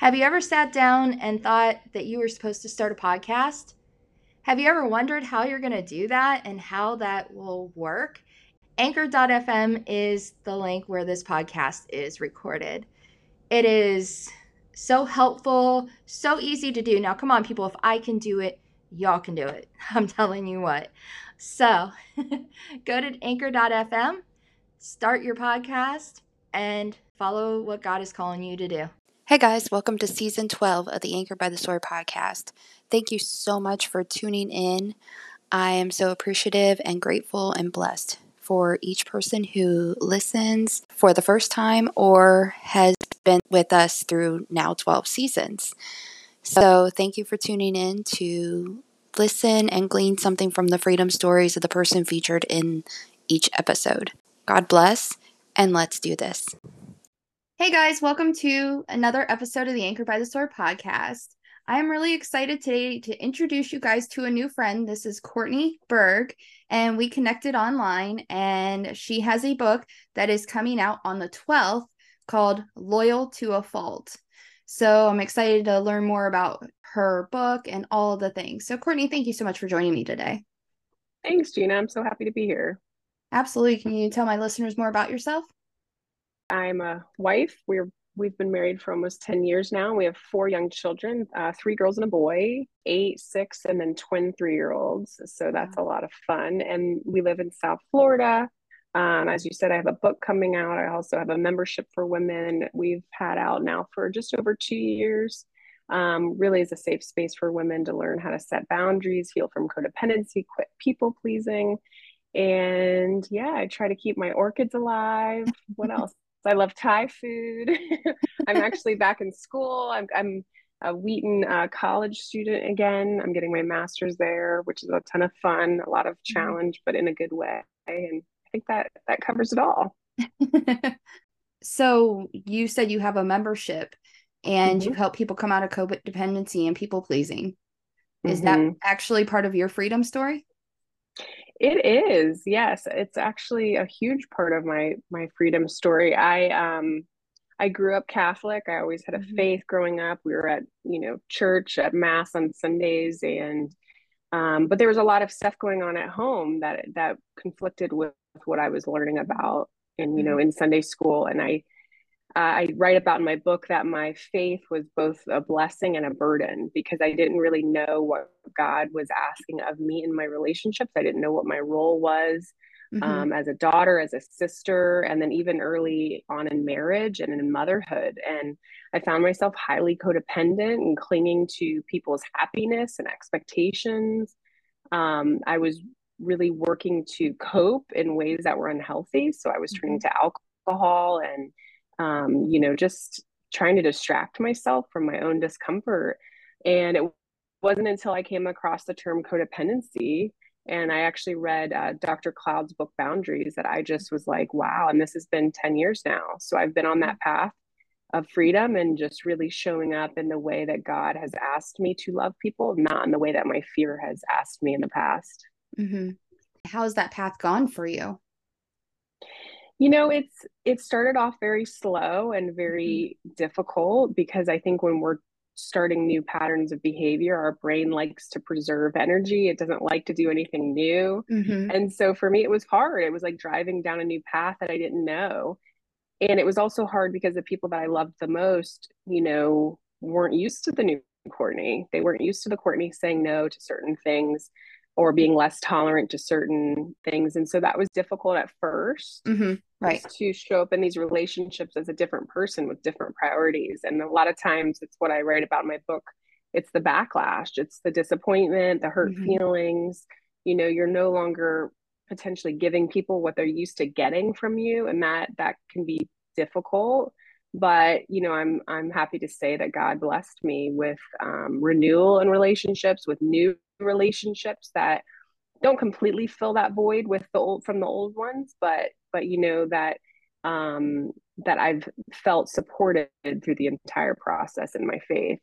Have you ever sat down and thought that you were supposed to start a podcast? Have you ever wondered how you're going to do that and how that will work? Anchor.fm is the link where this podcast is recorded. It is so helpful, so easy to do. Now, come on, people, if I can do it, y'all can do it. I'm telling you what. So go to anchor.fm, start your podcast, and follow what God is calling you to do. Hey guys, welcome to season 12 of the Anchor by the Sword podcast. Thank you so much for tuning in. I am so appreciative and grateful and blessed for each person who listens for the first time or has been with us through now 12 seasons. So, thank you for tuning in to listen and glean something from the freedom stories of the person featured in each episode. God bless, and let's do this. Hey guys, welcome to another episode of the Anchor by the Sword podcast. I am really excited today to introduce you guys to a new friend. This is Courtney Burg, and we connected online, and she has a book that is coming out on the 12th called Loyal to a Fault. So I'm excited to learn more about her book and all the things. So, Courtney, thank you so much for joining me today. Thanks, Gina. I'm so happy to be here. Absolutely. Can you tell my listeners more about yourself? I'm a wife. We're we've been married for almost 10 years now. We have four young children, uh, three girls and a boy, eight, six, and then twin three year olds. So that's a lot of fun. And we live in South Florida. Um, as you said, I have a book coming out. I also have a membership for women we've had out now for just over two years. Um, really is a safe space for women to learn how to set boundaries, heal from codependency, quit people pleasing. And yeah, I try to keep my orchids alive. What else? I love Thai food. I'm actually back in school. I'm, I'm a Wheaton uh, college student again. I'm getting my master's there, which is a ton of fun, a lot of mm-hmm. challenge, but in a good way. And I think that that covers it all. so you said you have a membership and mm-hmm. you help people come out of codependency and people pleasing. Is mm-hmm. that actually part of your freedom story? It is. Yes, it's actually a huge part of my my freedom story. I um I grew up Catholic. I always had a mm-hmm. faith growing up. We were at, you know, church at mass on Sundays and um but there was a lot of stuff going on at home that that conflicted with what I was learning about in, you know, mm-hmm. in Sunday school and I uh, I write about in my book that my faith was both a blessing and a burden because I didn't really know what God was asking of me in my relationships. I didn't know what my role was mm-hmm. um, as a daughter, as a sister, and then even early on in marriage and in motherhood. And I found myself highly codependent and clinging to people's happiness and expectations. Um, I was really working to cope in ways that were unhealthy. So I was turning mm-hmm. to alcohol and um, you know, just trying to distract myself from my own discomfort. And it wasn't until I came across the term codependency and I actually read uh, Dr. Cloud's book Boundaries that I just was like, wow. And this has been 10 years now. So I've been on that path of freedom and just really showing up in the way that God has asked me to love people, not in the way that my fear has asked me in the past. Mm-hmm. How has that path gone for you? You know, it's it started off very slow and very mm-hmm. difficult because I think when we're starting new patterns of behavior, our brain likes to preserve energy. It doesn't like to do anything new. Mm-hmm. And so for me, it was hard. It was like driving down a new path that I didn't know. And it was also hard because the people that I loved the most, you know, weren't used to the new Courtney. They weren't used to the Courtney saying no to certain things or being less tolerant to certain things. And so that was difficult at 1st mm-hmm. Right. To show up in these relationships as a different person with different priorities. And a lot of times it's what I write about in my book. It's the backlash, it's the disappointment, the hurt mm-hmm. feelings. You know, you're no longer potentially giving people what they're used to getting from you. And that that can be difficult but you know i'm i'm happy to say that god blessed me with um, renewal in relationships with new relationships that don't completely fill that void with the old from the old ones but but you know that um that i've felt supported through the entire process in my faith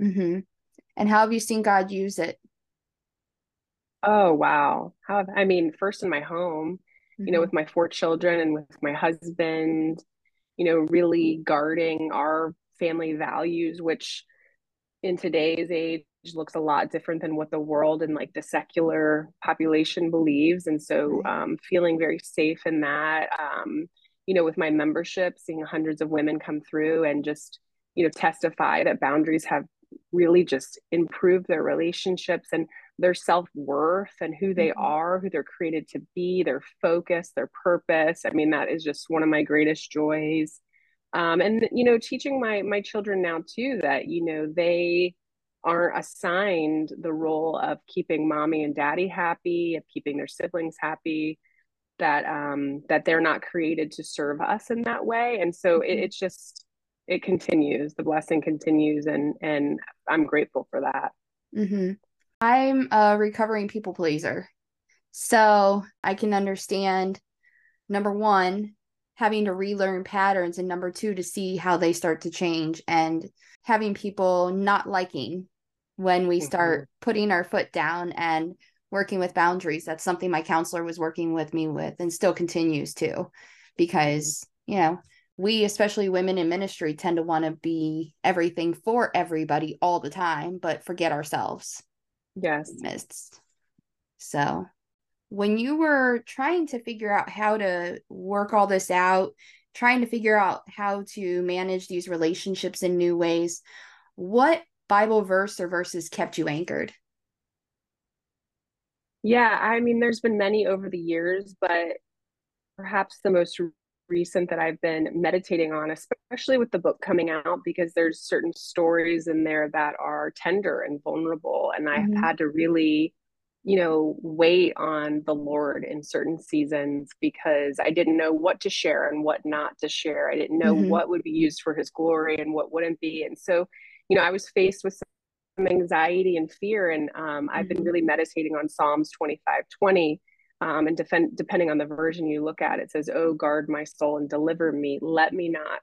mm-hmm. and how have you seen god use it oh wow how have, i mean first in my home mm-hmm. you know mm-hmm. with my four children and with my husband you know really guarding our family values, which in today's age looks a lot different than what the world and like the secular population believes. And so um, feeling very safe in that, um, you know, with my membership, seeing hundreds of women come through and just, you know, testify that boundaries have really just improved their relationships and their self-worth and who they mm-hmm. are who they're created to be their focus their purpose i mean that is just one of my greatest joys um, and you know teaching my my children now too that you know they aren't assigned the role of keeping mommy and daddy happy of keeping their siblings happy that um that they're not created to serve us in that way and so mm-hmm. it, it's just it continues the blessing continues and and i'm grateful for that mm-hmm. i'm a recovering people pleaser so i can understand number one having to relearn patterns and number two to see how they start to change and having people not liking when we start mm-hmm. putting our foot down and working with boundaries that's something my counselor was working with me with and still continues to because you know we especially women in ministry tend to want to be everything for everybody all the time but forget ourselves yes midst so when you were trying to figure out how to work all this out trying to figure out how to manage these relationships in new ways what bible verse or verses kept you anchored yeah i mean there's been many over the years but perhaps the most recent that I've been meditating on, especially with the book coming out, because there's certain stories in there that are tender and vulnerable. And I've mm-hmm. had to really, you know, wait on the Lord in certain seasons because I didn't know what to share and what not to share. I didn't know mm-hmm. what would be used for his glory and what wouldn't be. And so, you know, I was faced with some anxiety and fear. And um, I've been mm-hmm. really meditating on Psalms 25 20 um, and defend, depending on the version you look at, it says, "Oh, guard my soul and deliver me. Let me not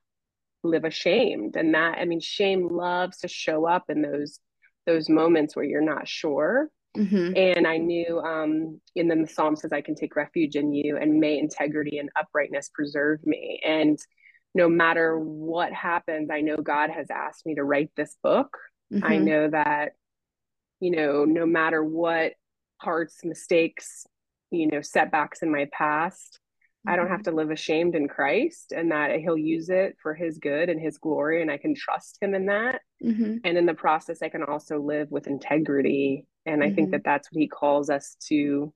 live ashamed." And that, I mean, shame loves to show up in those those moments where you're not sure. Mm-hmm. And I knew, um, and then the psalm says, "I can take refuge in you, and may integrity and uprightness preserve me." And no matter what happens, I know God has asked me to write this book. Mm-hmm. I know that, you know, no matter what parts, mistakes, you know setbacks in my past mm-hmm. i don't have mm-hmm. to live ashamed in christ and that he'll use it for his good and his glory and i can trust him in that mm-hmm. and in the process i can also live with integrity and i mm-hmm. think that that's what he calls us to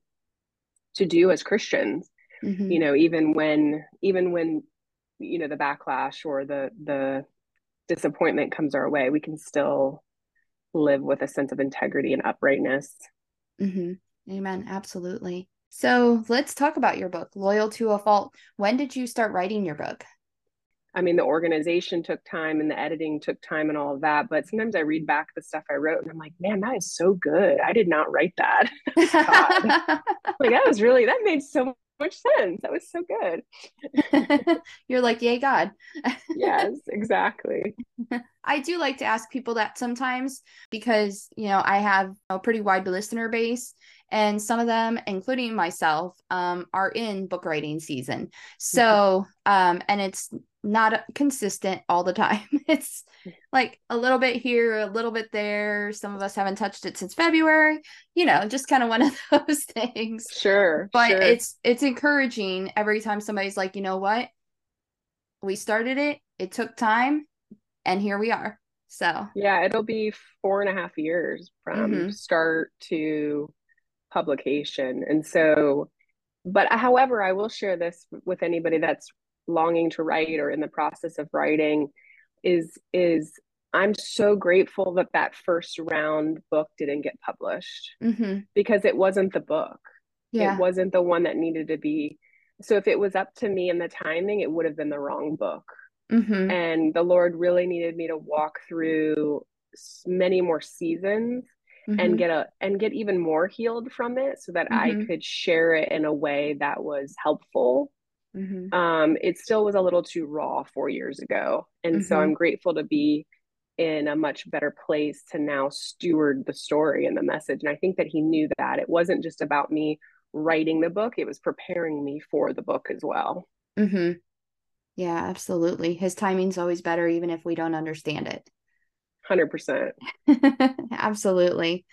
to do as christians mm-hmm. you know even when even when you know the backlash or the the disappointment comes our way we can still live with a sense of integrity and uprightness mm-hmm. amen absolutely so let's talk about your book, Loyal to a Fault. When did you start writing your book? I mean, the organization took time and the editing took time and all of that. But sometimes I read back the stuff I wrote and I'm like, man, that is so good. I did not write that. like, that was really, that made so much sense. That was so good. You're like, yay, God. yes, exactly. I do like to ask people that sometimes because, you know, I have a pretty wide listener base and some of them including myself um, are in book writing season. So um, and it's not consistent all the time. It's like a little bit here a little bit there. Some of us haven't touched it since february you know just kind of one of those things. Sure but sure. it's it's encouraging every time somebody's like you know what? We started it it took time and here we are. So yeah it'll be four and a half years from mm-hmm. start to publication. And so, but however, I will share this with anybody that's longing to write or in the process of writing is is I'm so grateful that that first round book didn't get published mm-hmm. because it wasn't the book. Yeah. It wasn't the one that needed to be. So if it was up to me and the timing, it would have been the wrong book. Mm-hmm. And the Lord really needed me to walk through many more seasons mm-hmm. and get a and get even more healed from it so that mm-hmm. I could share it in a way that was helpful. Mm-hmm. Um, it still was a little too raw four years ago. And so I'm mm-hmm. grateful to be in a much better place to now steward the story and the message. And I think that he knew that it wasn't just about me writing the book, it was preparing me for the book as well. Mm-hmm. Yeah, absolutely. His timing's always better, even if we don't understand it. 100%. absolutely.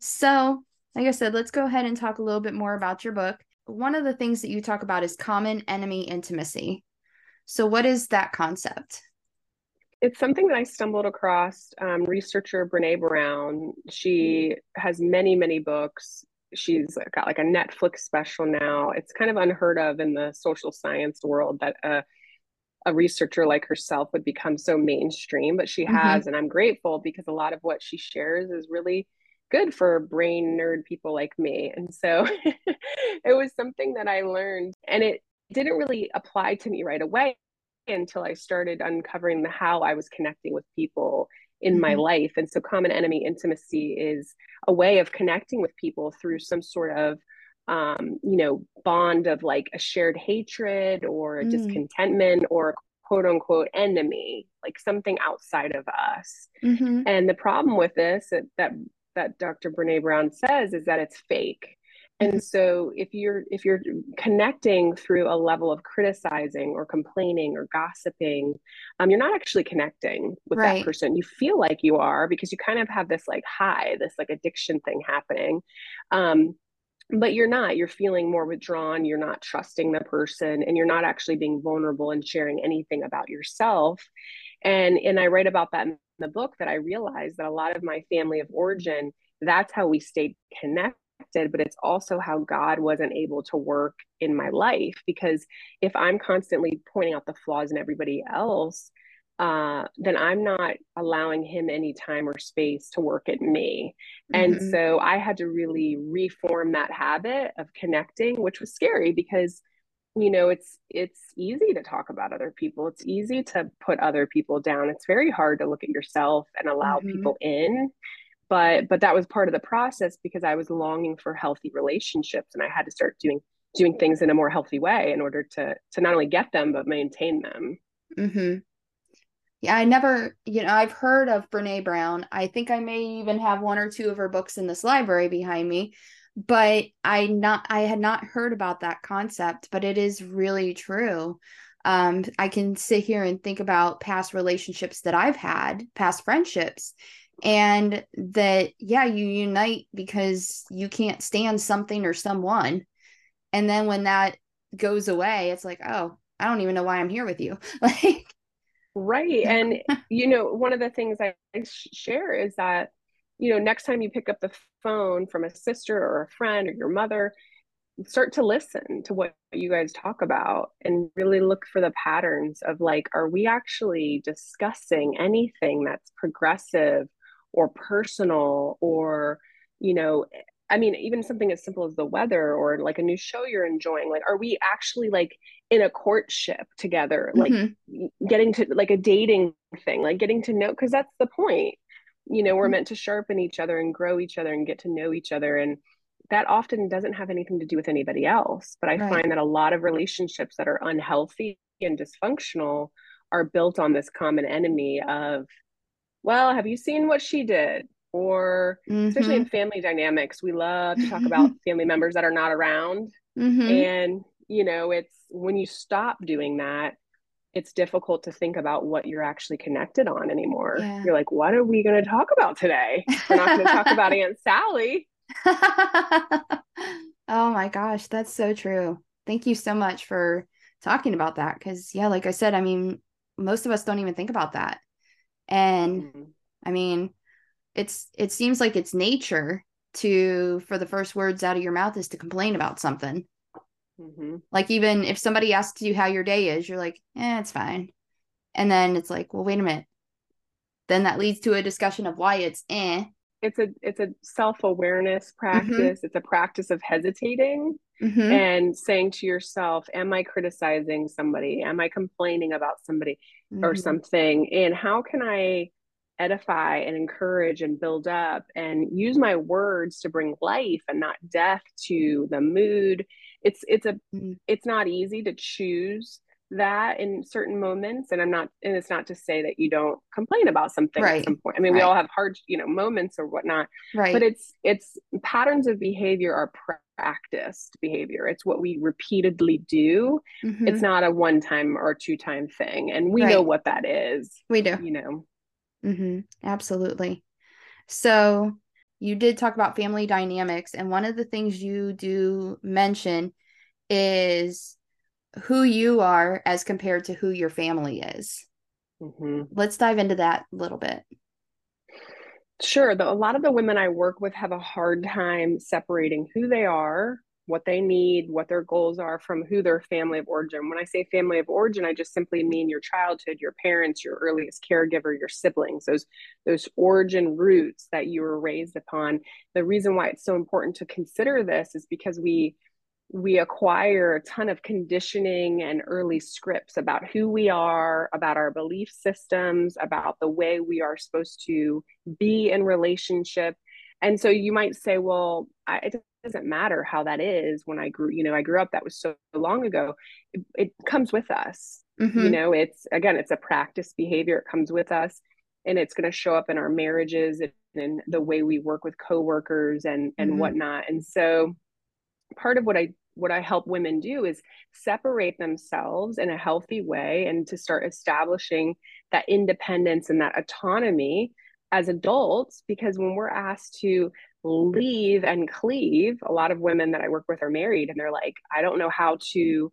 So, like I said, let's go ahead and talk a little bit more about your book. One of the things that you talk about is common enemy intimacy. So, what is that concept? It's something that I stumbled across. Um, researcher Brene Brown, she has many, many books. She's got like a Netflix special now. It's kind of unheard of in the social science world that a, a researcher like herself would become so mainstream, but she mm-hmm. has. And I'm grateful because a lot of what she shares is really good for brain nerd people like me. And so it was something that I learned and it didn't really apply to me right away until I started uncovering the how I was connecting with people in mm-hmm. my life. And so common enemy intimacy is a way of connecting with people through some sort of um, you know, bond of like a shared hatred or mm. discontentment or quote unquote enemy, like something outside of us. Mm-hmm. And the problem with this that that Dr. Brene Brown says is that it's fake. And mm-hmm. so if you're if you're connecting through a level of criticizing or complaining or gossiping, um, you're not actually connecting with right. that person. You feel like you are because you kind of have this like high, this like addiction thing happening. Um, but you're not you're feeling more withdrawn you're not trusting the person and you're not actually being vulnerable and sharing anything about yourself. And and i write about that in the book that i realized that a lot of my family of origin that's how we stayed connected but it's also how god wasn't able to work in my life because if i'm constantly pointing out the flaws in everybody else uh, then I'm not allowing him any time or space to work at me. Mm-hmm. And so I had to really reform that habit of connecting, which was scary because you know it's it's easy to talk about other people it's easy to put other people down it's very hard to look at yourself and allow mm-hmm. people in but but that was part of the process because i was longing for healthy relationships and i had to start doing doing things in a more healthy way in order to to not only get them but maintain them mm-hmm. Yeah, I never, you know, I've heard of Brene Brown. I think I may even have one or two of her books in this library behind me, but I not I had not heard about that concept, but it is really true. Um, I can sit here and think about past relationships that I've had, past friendships, and that yeah, you unite because you can't stand something or someone. And then when that goes away, it's like, oh, I don't even know why I'm here with you. Like Right. And, you know, one of the things I share is that, you know, next time you pick up the phone from a sister or a friend or your mother, start to listen to what you guys talk about and really look for the patterns of like, are we actually discussing anything that's progressive or personal or, you know, I mean, even something as simple as the weather or like a new show you're enjoying, like, are we actually like in a courtship together, like mm-hmm. getting to like a dating thing, like getting to know, because that's the point. You know, we're mm-hmm. meant to sharpen each other and grow each other and get to know each other. And that often doesn't have anything to do with anybody else. But I right. find that a lot of relationships that are unhealthy and dysfunctional are built on this common enemy of, well, have you seen what she did? Or mm-hmm. especially in mm-hmm. family dynamics we love to talk about family members that are not around mm-hmm. and you know it's when you stop doing that it's difficult to think about what you're actually connected on anymore yeah. you're like what are we going to talk about today we're not going to talk about aunt sally oh my gosh that's so true thank you so much for talking about that because yeah like i said i mean most of us don't even think about that and mm-hmm. i mean it's it seems like it's nature to for the first words out of your mouth is to complain about something mm-hmm. like even if somebody asks you how your day is you're like eh it's fine and then it's like well wait a minute then that leads to a discussion of why it's eh it's a it's a self-awareness mm-hmm. practice mm-hmm. it's a practice of hesitating mm-hmm. and saying to yourself am i criticizing somebody am i complaining about somebody or mm-hmm. something and how can i edify and encourage and build up and use my words to bring life and not death to the mood it's it's a mm-hmm. it's not easy to choose that in certain moments and i'm not and it's not to say that you don't complain about something right. at some point i mean right. we all have hard you know moments or whatnot right but it's it's patterns of behavior are practiced behavior. It's what we repeatedly do. Mm-hmm. It's not a one time or two time thing. And we right. know what that is. We do. You know. Mm-hmm. Absolutely. So you did talk about family dynamics. And one of the things you do mention is who you are as compared to who your family is. Mm-hmm. Let's dive into that a little bit. Sure. The, a lot of the women I work with have a hard time separating who they are, what they need, what their goals are from who their family of origin. When I say family of origin, I just simply mean your childhood, your parents, your earliest caregiver, your siblings, those those origin roots that you were raised upon. The reason why it's so important to consider this is because we we acquire a ton of conditioning and early scripts about who we are, about our belief systems, about the way we are supposed to be in relationship. And so you might say, well, I, it doesn't matter how that is when I grew, you know, I grew up, that was so long ago. It, it comes with us. Mm-hmm. You know, it's again, it's a practice behavior, it comes with us and it's going to show up in our marriages and, and the way we work with coworkers and and mm-hmm. whatnot. And so part of what I what I help women do is separate themselves in a healthy way and to start establishing that independence and that autonomy as adults because when we're asked to leave and cleave a lot of women that I work with are married and they're like I don't know how to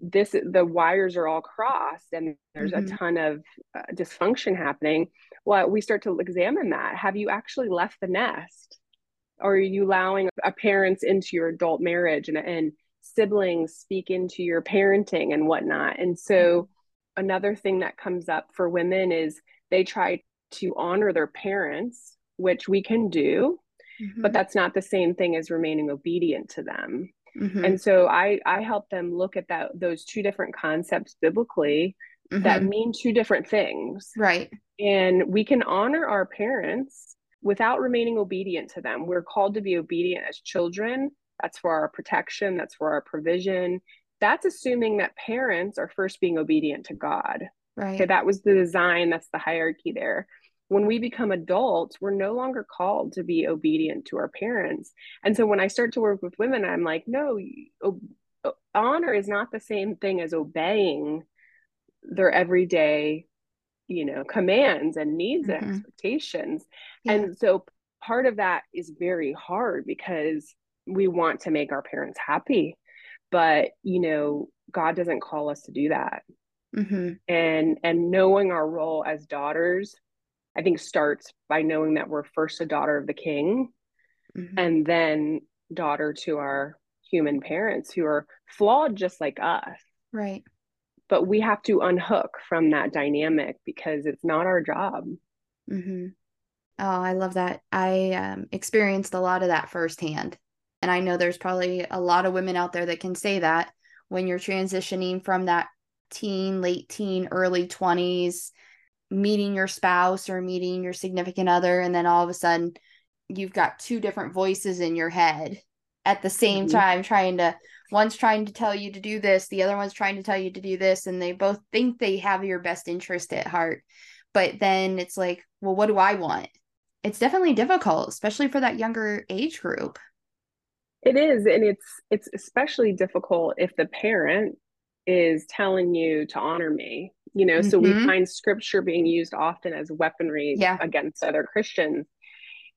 this the wires are all crossed and there's mm-hmm. a ton of uh, dysfunction happening well we start to examine that have you actually left the nest or are you allowing a parents into your adult marriage and, and siblings speak into your parenting and whatnot and so mm-hmm. another thing that comes up for women is they try to honor their parents which we can do mm-hmm. but that's not the same thing as remaining obedient to them mm-hmm. and so i i help them look at that those two different concepts biblically that mm-hmm. mean two different things right and we can honor our parents without remaining obedient to them. We're called to be obedient as children. That's for our protection, that's for our provision. That's assuming that parents are first being obedient to God. Right. Okay, that was the design, that's the hierarchy there. When we become adults, we're no longer called to be obedient to our parents. And so when I start to work with women, I'm like, no, honor is not the same thing as obeying their everyday you know commands and needs mm-hmm. and expectations yeah. and so part of that is very hard because we want to make our parents happy but you know god doesn't call us to do that mm-hmm. and and knowing our role as daughters i think starts by knowing that we're first a daughter of the king mm-hmm. and then daughter to our human parents who are flawed just like us right but we have to unhook from that dynamic because it's not our job. Mm-hmm. Oh, I love that. I um, experienced a lot of that firsthand. And I know there's probably a lot of women out there that can say that when you're transitioning from that teen, late teen, early 20s, meeting your spouse or meeting your significant other, and then all of a sudden you've got two different voices in your head at the same mm-hmm. time trying to one's trying to tell you to do this the other one's trying to tell you to do this and they both think they have your best interest at heart. But then it's like well what do i want? It's definitely difficult especially for that younger age group. It is and it's it's especially difficult if the parent is telling you to honor me you know mm-hmm. so we mm-hmm. find scripture being used often as weaponry yeah. against other christians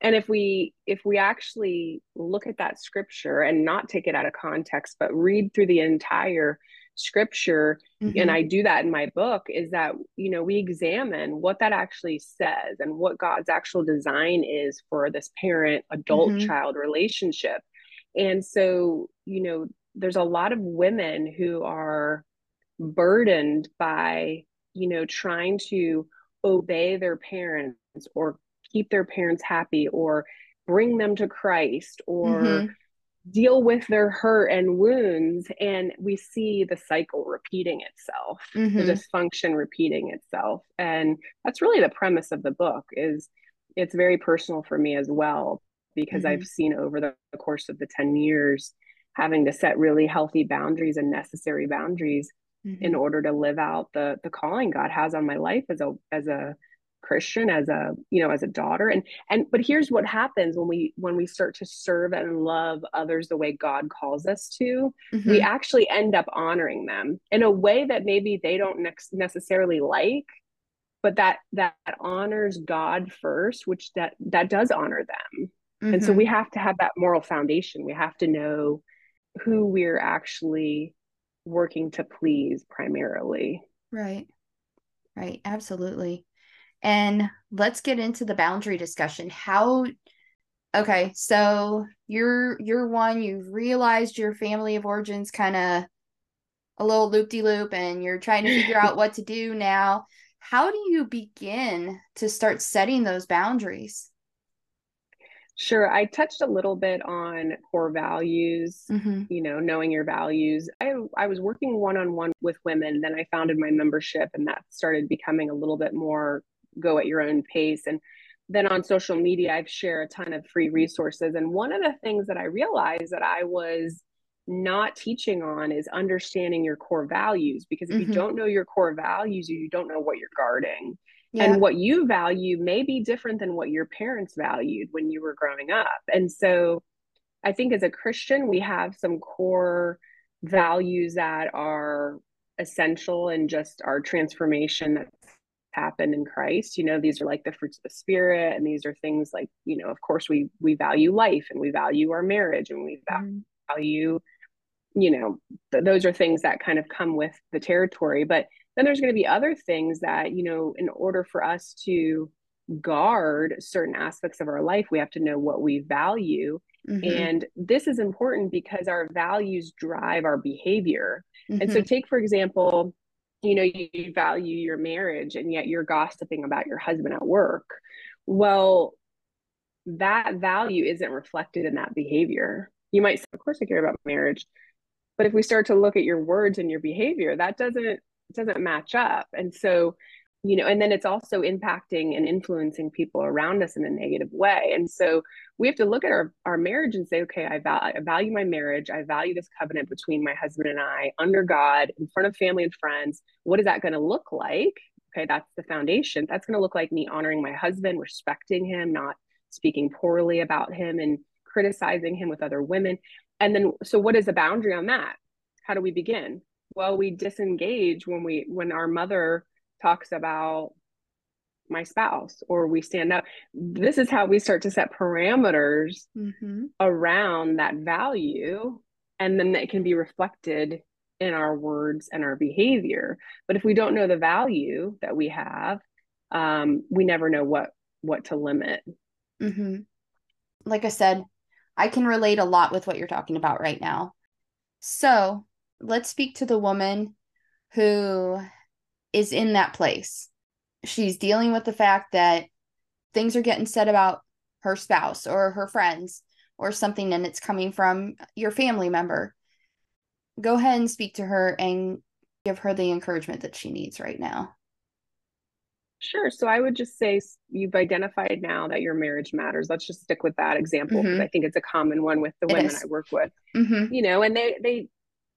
and if we if we actually look at that scripture and not take it out of context but read through the entire scripture mm-hmm. and i do that in my book is that you know we examine what that actually says and what god's actual design is for this parent adult mm-hmm. child relationship and so you know there's a lot of women who are burdened by you know trying to obey their parents or keep their parents happy or bring them to Christ or mm-hmm. deal with their hurt and wounds and we see the cycle repeating itself mm-hmm. the dysfunction repeating itself and that's really the premise of the book is it's very personal for me as well because mm-hmm. I've seen over the course of the 10 years having to set really healthy boundaries and necessary boundaries in mm-hmm. order to live out the the calling God has on my life as a as a christian as a you know as a daughter and and but here's what happens when we when we start to serve and love others the way god calls us to mm-hmm. we actually end up honoring them in a way that maybe they don't ne- necessarily like but that that honors god first which that that does honor them mm-hmm. and so we mm-hmm. have to have that moral foundation we have to know who we're actually working to please primarily right Right, absolutely. And let's get into the boundary discussion. How okay, so you're you're one, you've realized your family of origins kind of a little loop de loop and you're trying to figure out what to do now. How do you begin to start setting those boundaries? Sure. I touched a little bit on core values, mm-hmm. you know, knowing your values. I, I was working one on one with women, then I founded my membership, and that started becoming a little bit more go at your own pace. And then on social media, I've shared a ton of free resources. And one of the things that I realized that I was not teaching on is understanding your core values because if mm-hmm. you don't know your core values, you don't know what you're guarding. Yeah. And what you value may be different than what your parents valued when you were growing up. And so I think as a Christian, we have some core values that are essential in just our transformation that's happened in Christ. You know, these are like the fruits of the spirit, and these are things like, you know, of course we we value life and we value our marriage and we mm-hmm. value, you know, th- those are things that kind of come with the territory. But then there's going to be other things that, you know, in order for us to guard certain aspects of our life, we have to know what we value. Mm-hmm. And this is important because our values drive our behavior. Mm-hmm. And so, mm-hmm. take for example, you know, you, you value your marriage and yet you're gossiping about your husband at work. Well, that value isn't reflected in that behavior. You might say, Of course, I care about marriage. But if we start to look at your words and your behavior, that doesn't doesn't match up. And so you know and then it's also impacting and influencing people around us in a negative way. And so we have to look at our, our marriage and say okay I, val- I value my marriage. I value this covenant between my husband and i under god in front of family and friends. What is that going to look like? Okay that's the foundation. That's going to look like me honoring my husband respecting him not speaking poorly about him and criticizing him with other women. And then so what is the boundary on that? How do we begin well we disengage when we when our mother talks about my spouse or we stand up this is how we start to set parameters mm-hmm. around that value and then it can be reflected in our words and our behavior but if we don't know the value that we have um, we never know what what to limit mm-hmm. like i said i can relate a lot with what you're talking about right now so let's speak to the woman who is in that place. She's dealing with the fact that things are getting said about her spouse or her friends or something, and it's coming from your family member. Go ahead and speak to her and give her the encouragement that she needs right now. Sure. So I would just say you've identified now that your marriage matters. Let's just stick with that example because mm-hmm. I think it's a common one with the women I work with. Mm-hmm. You know, and they they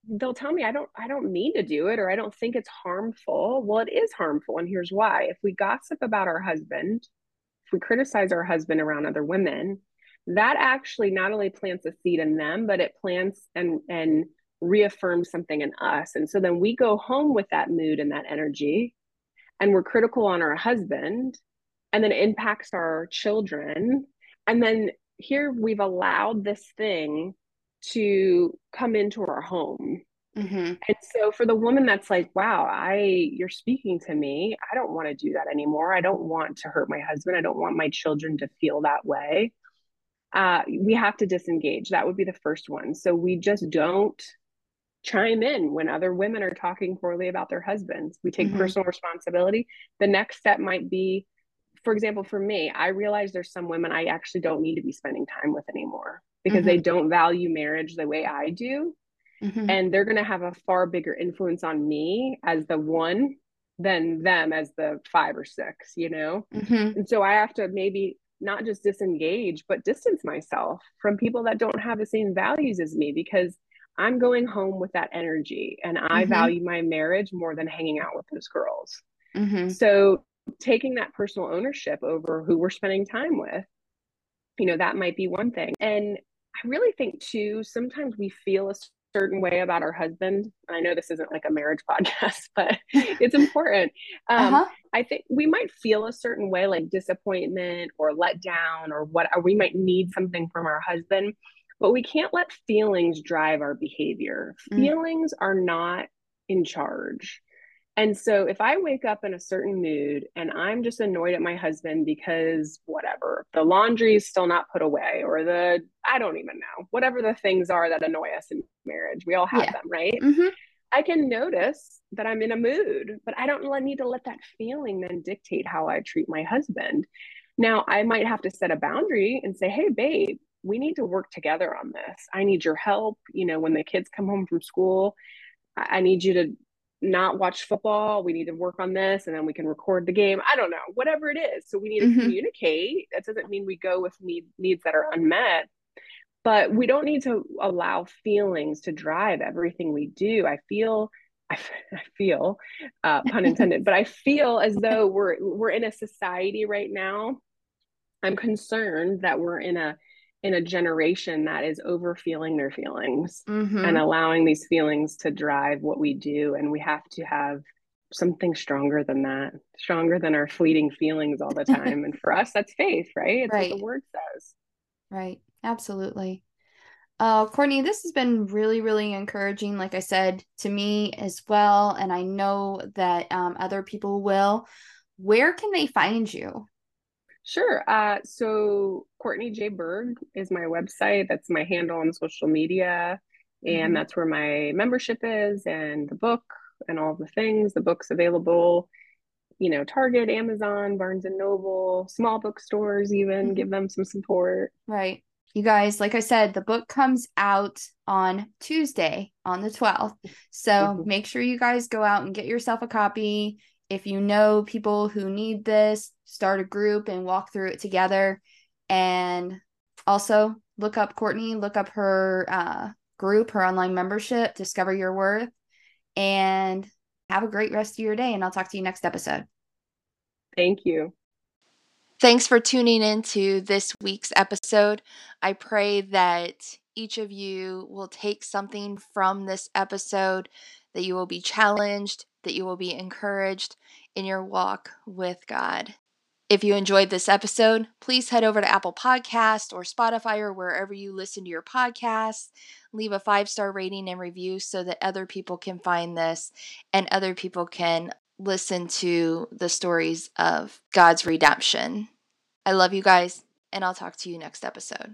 they'll tell me I don't I don't mean to do it or I don't think it's harmful. Well, it is harmful and here's why. If we gossip about our husband, if we criticize our husband around other women, that actually not only plants a seed in them, but it plants and and reaffirms something in us. And so then we go home with that mood and that energy and we're critical on our husband and then it impacts our children. And then here we've allowed this thing to come into our home. Mm-hmm. And so for the woman that's like, wow, I you're speaking to me. I don't want to do that anymore. I don't want to hurt my husband. I don't want my children to feel that way. Uh, we have to disengage. That would be the first one. So we just don't chime in when other women are talking poorly about their husbands. We take mm-hmm. personal responsibility. The next step might be, for example, for me, I realize there's some women I actually don't need to be spending time with anymore because mm-hmm. they don't value marriage the way I do. Mm-hmm. And they're going to have a far bigger influence on me as the one than them as the five or six, you know? Mm-hmm. And so I have to maybe not just disengage, but distance myself from people that don't have the same values as me because I'm going home with that energy and I mm-hmm. value my marriage more than hanging out with those girls. Mm-hmm. So taking that personal ownership over who we're spending time with, you know, that might be one thing. And I really think too, sometimes we feel a certain way about our husband. And I know this isn't like a marriage podcast, but it's important. Um, uh-huh. I think we might feel a certain way, like disappointment or let down, or what, or we might need something from our husband, but we can't let feelings drive our behavior. Mm. Feelings are not in charge. And so if I wake up in a certain mood and I'm just annoyed at my husband because whatever, the laundry is still not put away or the, I don't even know, whatever the things are that annoy us in marriage, we all have yeah. them, right? Mm-hmm. I can notice that I'm in a mood, but I don't need to let that feeling then dictate how I treat my husband. Now, I might have to set a boundary and say, hey, babe, we need to work together on this. I need your help. You know, when the kids come home from school, I need you to not watch football. We need to work on this and then we can record the game. I don't know, whatever it is. So we need to mm-hmm. communicate. That doesn't mean we go with need, needs that are unmet, but we don't need to allow feelings to drive everything we do. I feel, I, I feel, uh, pun intended, but I feel as though we're, we're in a society right now. I'm concerned that we're in a, in a generation that is over feeling their feelings mm-hmm. and allowing these feelings to drive what we do and we have to have something stronger than that stronger than our fleeting feelings all the time and for us that's faith right it's right. what the word says right absolutely uh, Courtney, this has been really, really encouraging, like I said, to me as well. And I know that um, other people will. Where can they find you? Sure. Uh, so Courtney J. Burg is my website. That's my handle on social media. And mm-hmm. that's where my membership is and the book and all the things. The book's available, you know, Target, Amazon, Barnes and Noble, small bookstores, even mm-hmm. give them some support. Right. You guys, like I said, the book comes out on Tuesday on the 12th. So mm-hmm. make sure you guys go out and get yourself a copy if you know people who need this, start a group and walk through it together. And also look up Courtney, look up her uh, group, her online membership, discover your worth, and have a great rest of your day. And I'll talk to you next episode. Thank you. Thanks for tuning in to this week's episode. I pray that each of you will take something from this episode, that you will be challenged, that you will be encouraged in your walk with God. If you enjoyed this episode, please head over to Apple Podcast or Spotify or wherever you listen to your podcasts. Leave a five star rating and review so that other people can find this and other people can listen to the stories of God's redemption. I love you guys, and I'll talk to you next episode.